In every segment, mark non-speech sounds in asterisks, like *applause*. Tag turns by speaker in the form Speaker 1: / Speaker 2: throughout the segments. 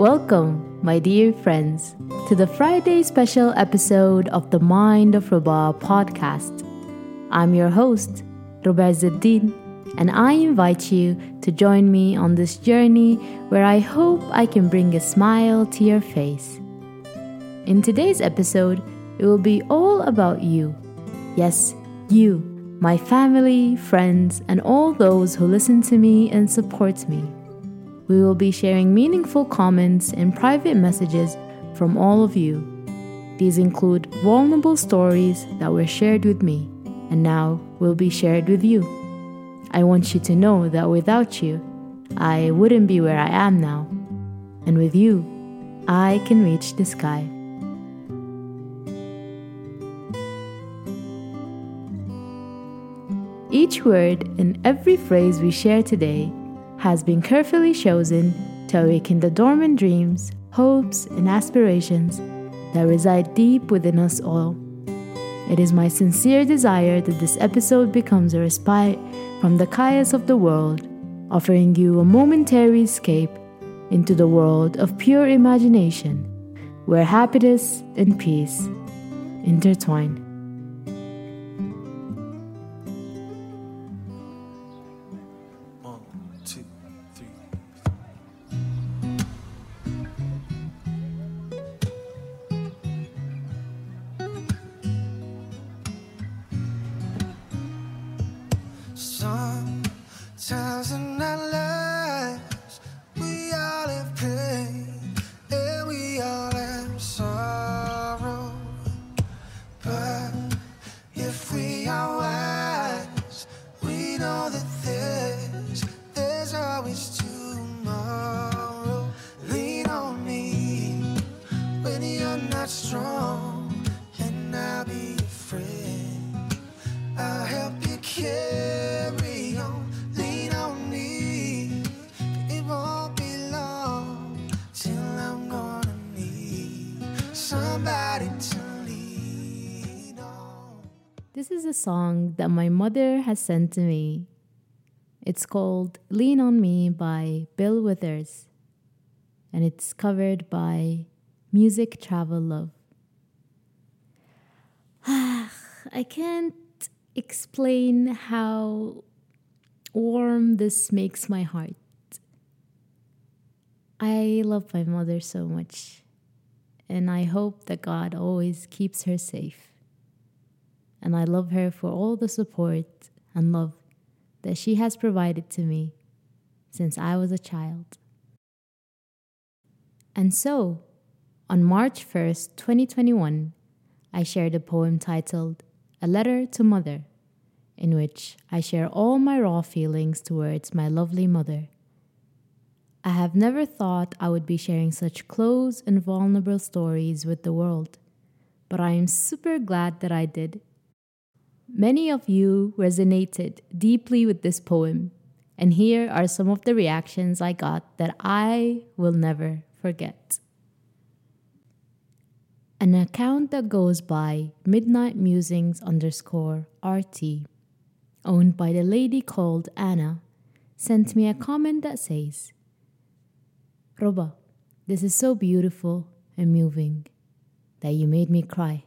Speaker 1: Welcome, my dear friends, to the Friday special episode of the Mind of Ruba podcast. I'm your host, Ruba Zeddin, and I invite you to join me on this journey where I hope I can bring a smile to your face. In today's episode, it will be all about you. Yes, you, my family, friends, and all those who listen to me and support me. We will be sharing meaningful comments and private messages from all of you. These include vulnerable stories that were shared with me and now will be shared with you. I want you to know that without you, I wouldn't be where I am now. And with you, I can reach the sky. Each word and every phrase we share today has been carefully chosen to awaken the dormant dreams, hopes, and aspirations that reside deep within us all. It is my sincere desire that this episode becomes a respite from the chaos of the world, offering you a momentary escape into the world of pure imagination, where happiness and peace intertwine. Song that my mother has sent to me. It's called Lean on Me by Bill Withers, and it's covered by Music Travel Love. *sighs* I can't explain how warm this makes my heart. I love my mother so much, and I hope that God always keeps her safe and I love her for all the support and love that she has provided to me since I was a child. And so, on March 1st, 2021, I shared a poem titled A Letter to Mother, in which I share all my raw feelings towards my lovely mother. I have never thought I would be sharing such close and vulnerable stories with the world, but I am super glad that I did Many of you resonated deeply with this poem, and here are some of the reactions I got that I will never forget. An account that goes by Midnight Musings underscore RT, owned by the lady called Anna, sent me a comment that says, Ruba, this is so beautiful and moving that you made me cry.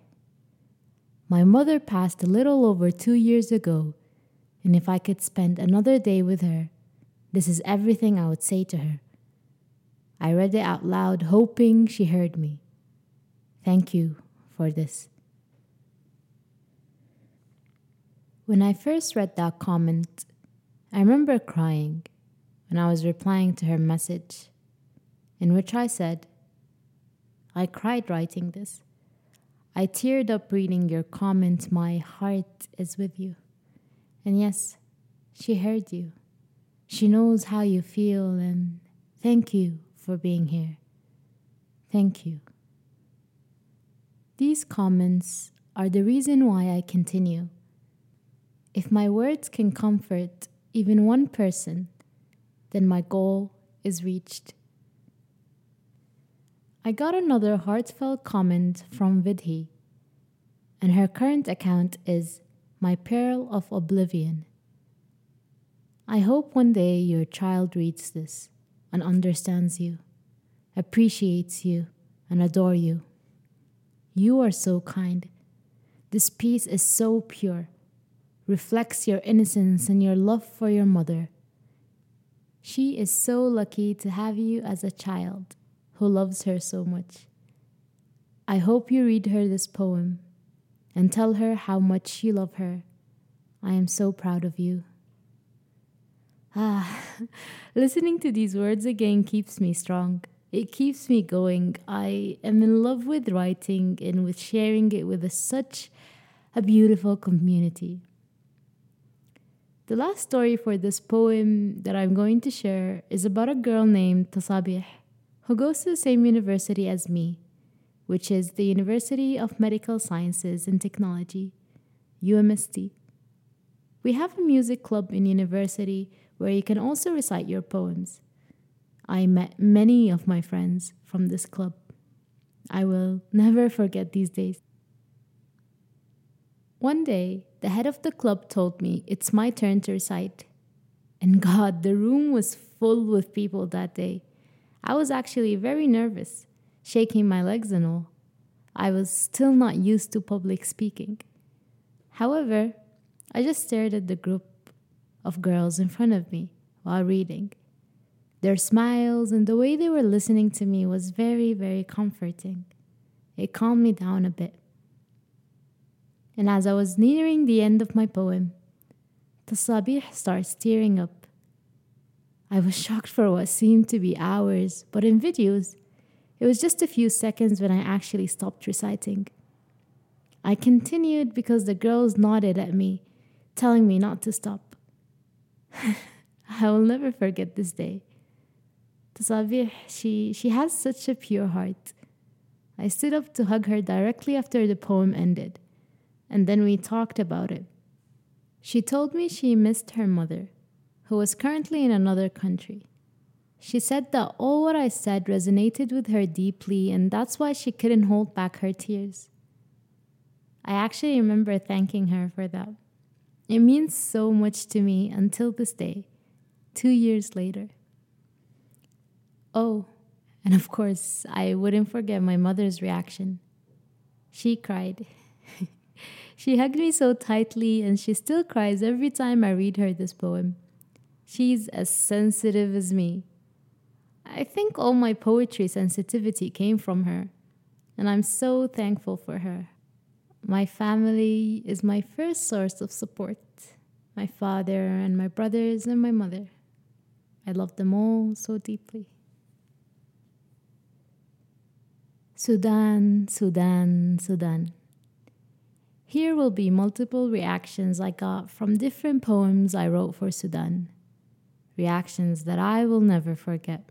Speaker 1: My mother passed a little over two years ago, and if I could spend another day with her, this is everything I would say to her. I read it out loud, hoping she heard me. Thank you for this. When I first read that comment, I remember crying when I was replying to her message, in which I said, I cried writing this. I teared up reading your comment. My heart is with you. And yes, she heard you. She knows how you feel, and thank you for being here. Thank you. These comments are the reason why I continue. If my words can comfort even one person, then my goal is reached. I got another heartfelt comment from Vidhi, and her current account is My Pearl of Oblivion. I hope one day your child reads this and understands you, appreciates you, and adore you. You are so kind. This piece is so pure, reflects your innocence and your love for your mother. She is so lucky to have you as a child who loves her so much. I hope you read her this poem and tell her how much you love her. I am so proud of you. Ah, *laughs* listening to these words again keeps me strong. It keeps me going. I am in love with writing and with sharing it with a, such a beautiful community. The last story for this poem that I'm going to share is about a girl named Tasabih who goes to the same university as me, which is the University of Medical Sciences and Technology, UMST. We have a music club in university where you can also recite your poems. I met many of my friends from this club. I will never forget these days. One day, the head of the club told me it's my turn to recite. And God, the room was full with people that day. I was actually very nervous, shaking my legs and all. I was still not used to public speaking. However, I just stared at the group of girls in front of me while reading. Their smiles and the way they were listening to me was very, very comforting. It calmed me down a bit. And as I was nearing the end of my poem, Tasabih starts tearing up. I was shocked for what seemed to be hours, but in videos, it was just a few seconds when I actually stopped reciting. I continued because the girls nodded at me, telling me not to stop. *laughs* I will never forget this day. Tasabih, she, she has such a pure heart. I stood up to hug her directly after the poem ended, and then we talked about it. She told me she missed her mother, who was currently in another country. She said that all what I said resonated with her deeply, and that's why she couldn't hold back her tears. I actually remember thanking her for that. It means so much to me until this day, two years later. Oh, and of course, I wouldn't forget my mother's reaction. She cried. *laughs* she hugged me so tightly, and she still cries every time I read her this poem. She's as sensitive as me. I think all my poetry sensitivity came from her, and I'm so thankful for her. My family is my first source of support my father and my brothers and my mother. I love them all so deeply. Sudan, Sudan, Sudan. Here will be multiple reactions I got from different poems I wrote for Sudan. Reactions that I will never forget.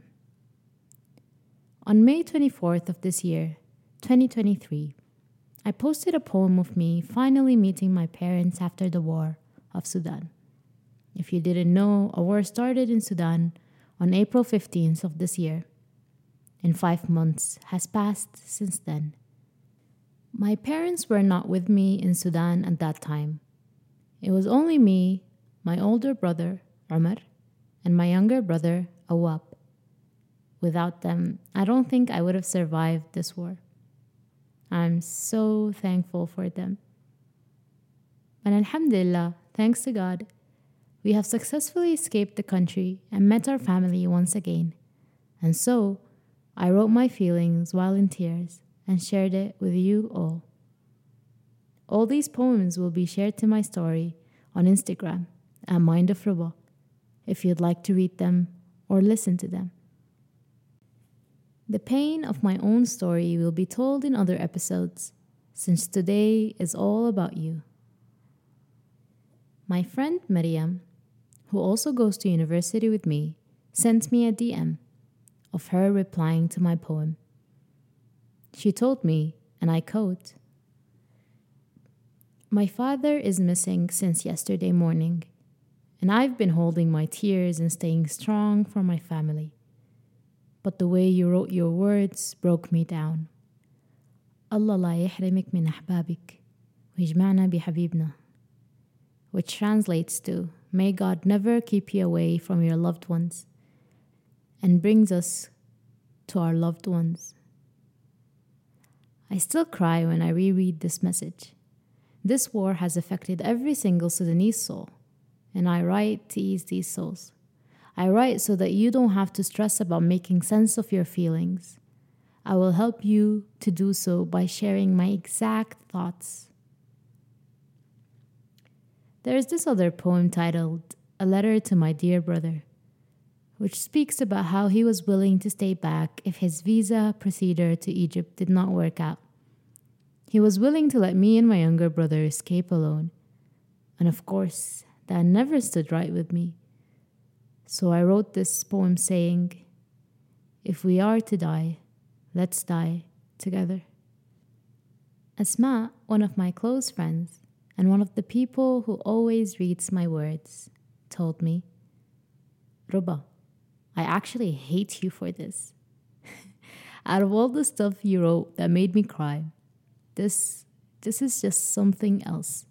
Speaker 1: On May 24th of this year, 2023, I posted a poem of me finally meeting my parents after the war of Sudan. If you didn't know, a war started in Sudan on April 15th of this year, and five months has passed since then. My parents were not with me in Sudan at that time. It was only me, my older brother, Omar, and my younger brother, Awab. Without them, I don't think I would have survived this war. I'm so thankful for them. And Alhamdulillah, thanks to God, we have successfully escaped the country and met our family once again. And so, I wrote my feelings while in tears and shared it with you all. All these poems will be shared to my story on Instagram at Mind of Ruba if you'd like to read them or listen to them. The pain of my own story will be told in other episodes, since today is all about you. My friend Maryam, who also goes to university with me, sent me a DM of her replying to my poem. She told me, and I quote, My father is missing since yesterday morning, and I've been holding my tears and staying strong for my family but the way you wrote your words broke me down. Allah لا يحرمك من أحبابك ويجمعنا بحبيبنا which translates to May God never keep you away from your loved ones and brings us to our loved ones. I still cry when I reread this message. This war has affected every single Sudanese soul, and I write to ease these souls. I write so that you don't have to stress about making sense of your feelings. I will help you to do so by sharing my exact thoughts. There is this other poem titled A Letter to My Dear Brother, which speaks about how he was willing to stay back if his visa procedure to Egypt did not work out. He was willing to let me and my younger brother escape alone. And of course, that never stood right with me. So I wrote this poem saying, If we are to die, let's die together. Asma, one of my close friends, and one of the people who always reads my words, told me, Ruba, I actually hate you for this. *laughs* Out of all the stuff you wrote that made me cry, this this is just something else.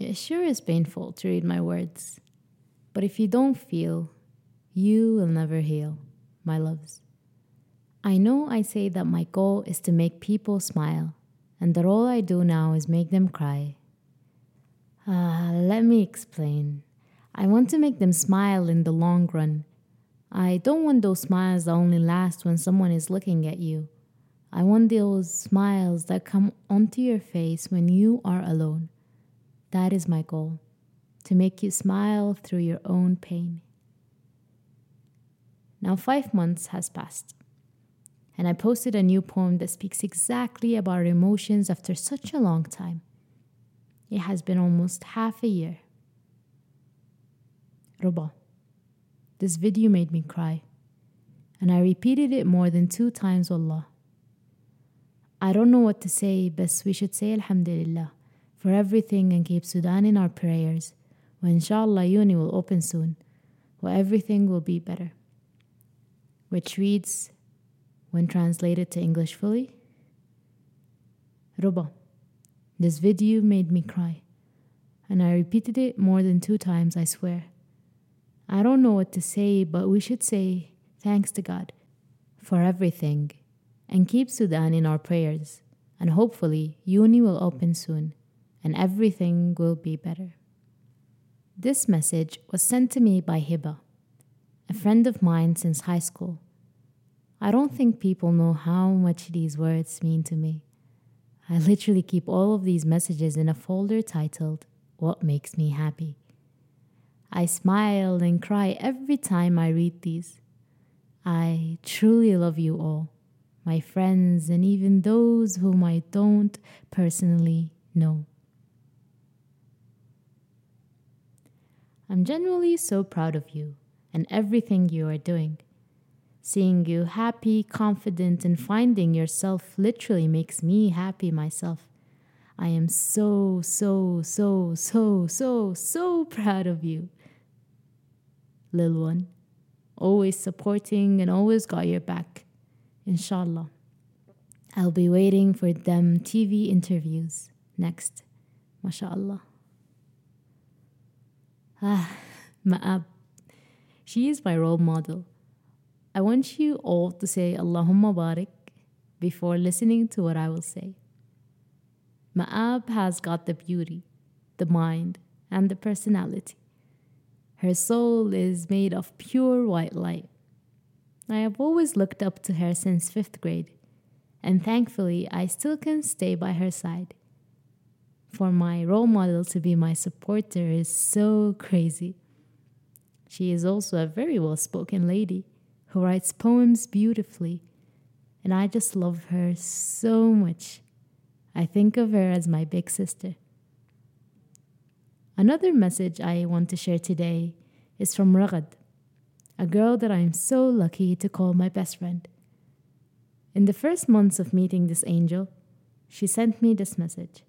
Speaker 1: It sure is painful to read my words, but if you don't feel, you will never heal, my loves. I know I say that my goal is to make people smile, and that all I do now is make them cry. Uh, let me explain. I want to make them smile in the long run. I don't want those smiles that only last when someone is looking at you. I want those smiles that come onto your face when you are alone. That is my goal to make you smile through your own pain. Now, five months has passed and I posted a new poem that speaks exactly about our emotions after such a long time. It has been almost half a year. Ruba, this video made me cry, and I repeated it more than two times, Allah. I don't know what to say, but we should say Alhamdulillah for everything and keep Sudan in our prayers. When inshallah uni will open soon, where everything will be better. Which reads, when translated to English fully. Ruba, this video made me cry, and I repeated it more than two times, I swear. I don't know what to say, but we should say thanks to God for everything and keep Sudan in our prayers. And hopefully, uni will open soon and everything will be better. This message was sent to me by Hiba, a friend of mine since high school I don't think people know how much these words mean to me. I literally keep all of these messages in a folder titled, What Makes Me Happy. I smile and cry every time I read these. I truly love you all, my friends, and even those whom I don't personally know. I'm genuinely so proud of you and everything you are doing. Seeing you happy, confident, and finding yourself literally makes me happy myself. I am so, so, so, so, so, so proud of you. Lil one, always supporting and always got your back. Inshallah. I'll be waiting for them TV interviews next. MashaAllah. Ah, Ma'ab. She is my role model. I want you all to say Allahumma barik before listening to what I will say. Ma'ab has got the beauty, the mind, and the personality. Her soul is made of pure white light. I have always looked up to her since fifth grade, and thankfully I still can stay by her side. For my role model to be my supporter is so crazy. She is also a very well spoken lady who writes poems beautifully, and I just love her so much. I think of her as my big sister. Another message I want to share today is from Ragad, a girl that I am so lucky to call my best friend. In the first months of meeting this angel, she sent me this message.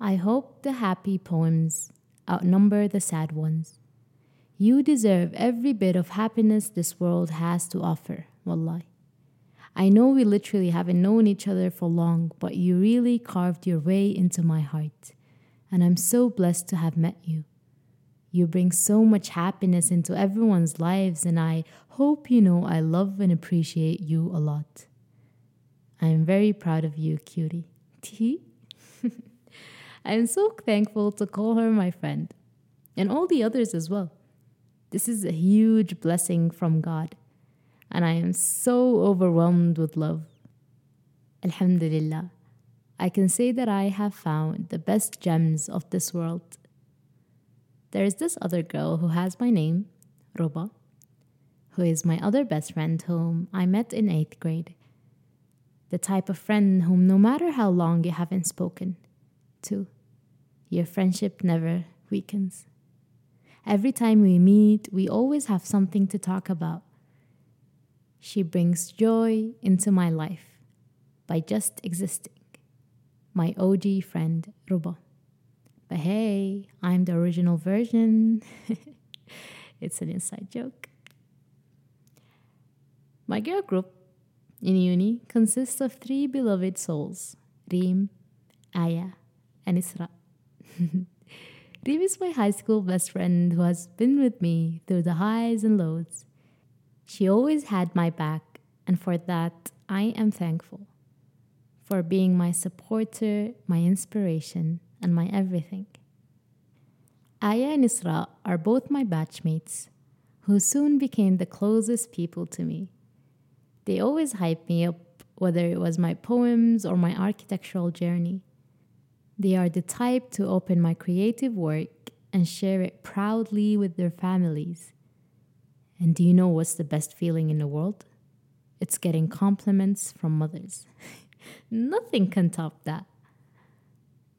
Speaker 1: I hope the happy poems outnumber the sad ones. You deserve every bit of happiness this world has to offer, wallahi. I know we literally haven't known each other for long, but you really carved your way into my heart, and I'm so blessed to have met you. You bring so much happiness into everyone's lives, and I hope you know I love and appreciate you a lot. I am very proud of you, cutie. *laughs* Tee. *laughs* I am so thankful to call her my friend, and all the others as well. This is a huge blessing from God, and I am so overwhelmed with love. Alhamdulillah, I can say that I have found the best gems of this world. There is this other girl who has my name, Ruba, who is my other best friend whom I met in eighth grade. The type of friend whom, no matter how long you haven't spoken to, your friendship never weakens. Every time we meet, we always have something to talk about. She brings joy into my life by just existing. My OG friend, Ruba. But hey, I'm the original version. *laughs* it's an inside joke. My girl group in uni consists of three beloved souls Reem, Aya, and Isra. *laughs* Reem is my high school best friend who has been with me through the highs and lows. She always had my back, and for that, I am thankful. For being my supporter, my inspiration, and my everything. Aya and Isra are both my batchmates, who soon became the closest people to me. They always hype me up, whether it was my poems or my architectural journey. They are the type to open my creative work and share it proudly with their families. And do you know what's the best feeling in the world? It's getting compliments from mothers. *laughs* Nothing can top that.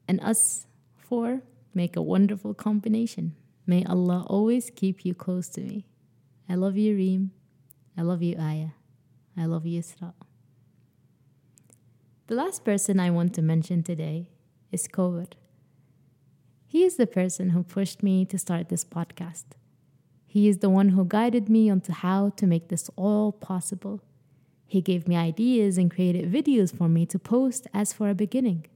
Speaker 1: And us four make a wonderful combination. May Allah always keep you close to me. I love you, Reem. I love you, Aya. I love you, Isra. The last person I want to mention today is Kovar. He is the person who pushed me to start this podcast. He is the one who guided me onto how to make this all possible. He gave me ideas and created videos for me to post as for a beginning.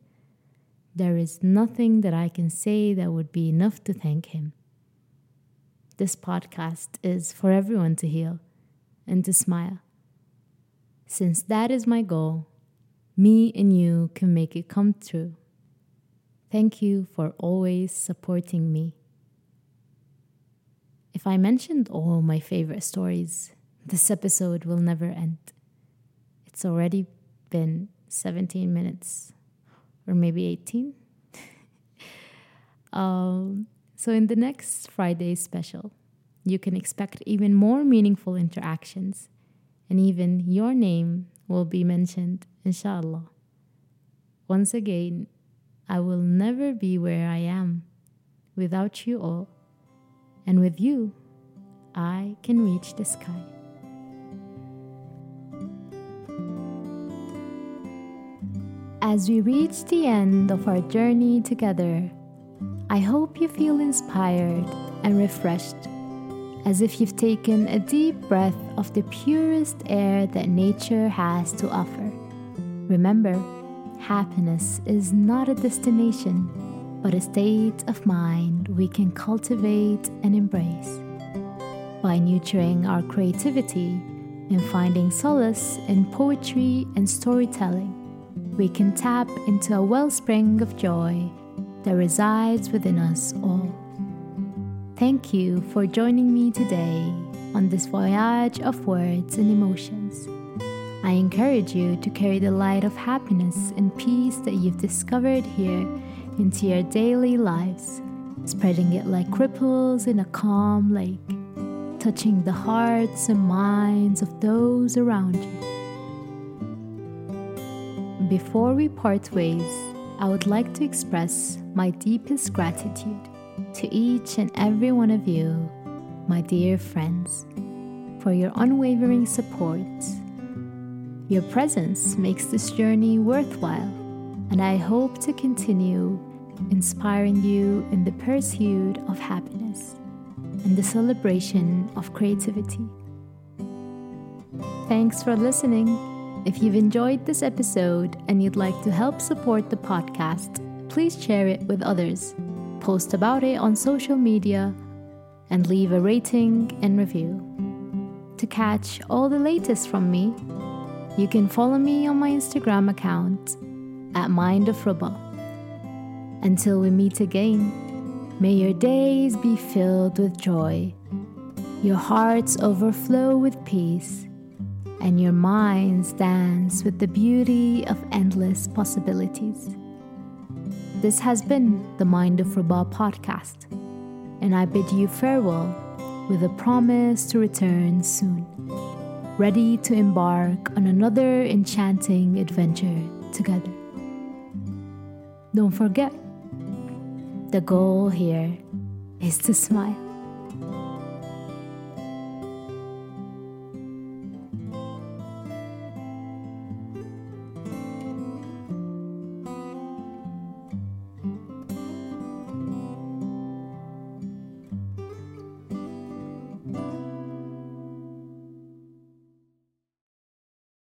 Speaker 1: There is nothing that I can say that would be enough to thank him. This podcast is for everyone to heal and to smile. Since that is my goal, me and you can make it come true. Thank you for always supporting me. If I mentioned all my favorite stories, this episode will never end. It's already been 17 minutes, or maybe 18. *laughs* um, so, in the next Friday special, you can expect even more meaningful interactions and even your name will be mentioned, inshallah. Once again, I will never be where I am without you all, and with you, I can reach the sky. As we reach the end of our journey together, I hope you feel inspired and refreshed as if you've taken a deep breath of the purest air that nature has to offer. Remember, happiness is not a destination, but a state of mind we can cultivate and embrace. By nurturing our creativity and finding solace in poetry and storytelling, we can tap into a wellspring of joy that resides within us all. Thank you for joining me today on this voyage of words and emotions. I encourage you to carry the light of happiness and peace that you've discovered here into your daily lives, spreading it like ripples in a calm lake, touching the hearts and minds of those around you. Before we part ways, I would like to express my deepest gratitude to each and every one of you, my dear friends, for your unwavering support. Your presence makes this journey worthwhile, and I hope to continue inspiring you in the pursuit of happiness and the celebration of creativity. Thanks for listening. If you've enjoyed this episode and you'd like to help support the podcast, please share it with others post about it on social media, and leave a rating and review. To catch all the latest from me, you can follow me on my Instagram account at Mind of Ruba. Until we meet again, may your days be filled with joy, your hearts overflow with peace, and your minds dance with the beauty of endless possibilities. This has been the Mind of Ruba podcast, and I bid you farewell with a promise to return soon, ready to embark on another enchanting adventure together. Don't forget, the goal here is to smile.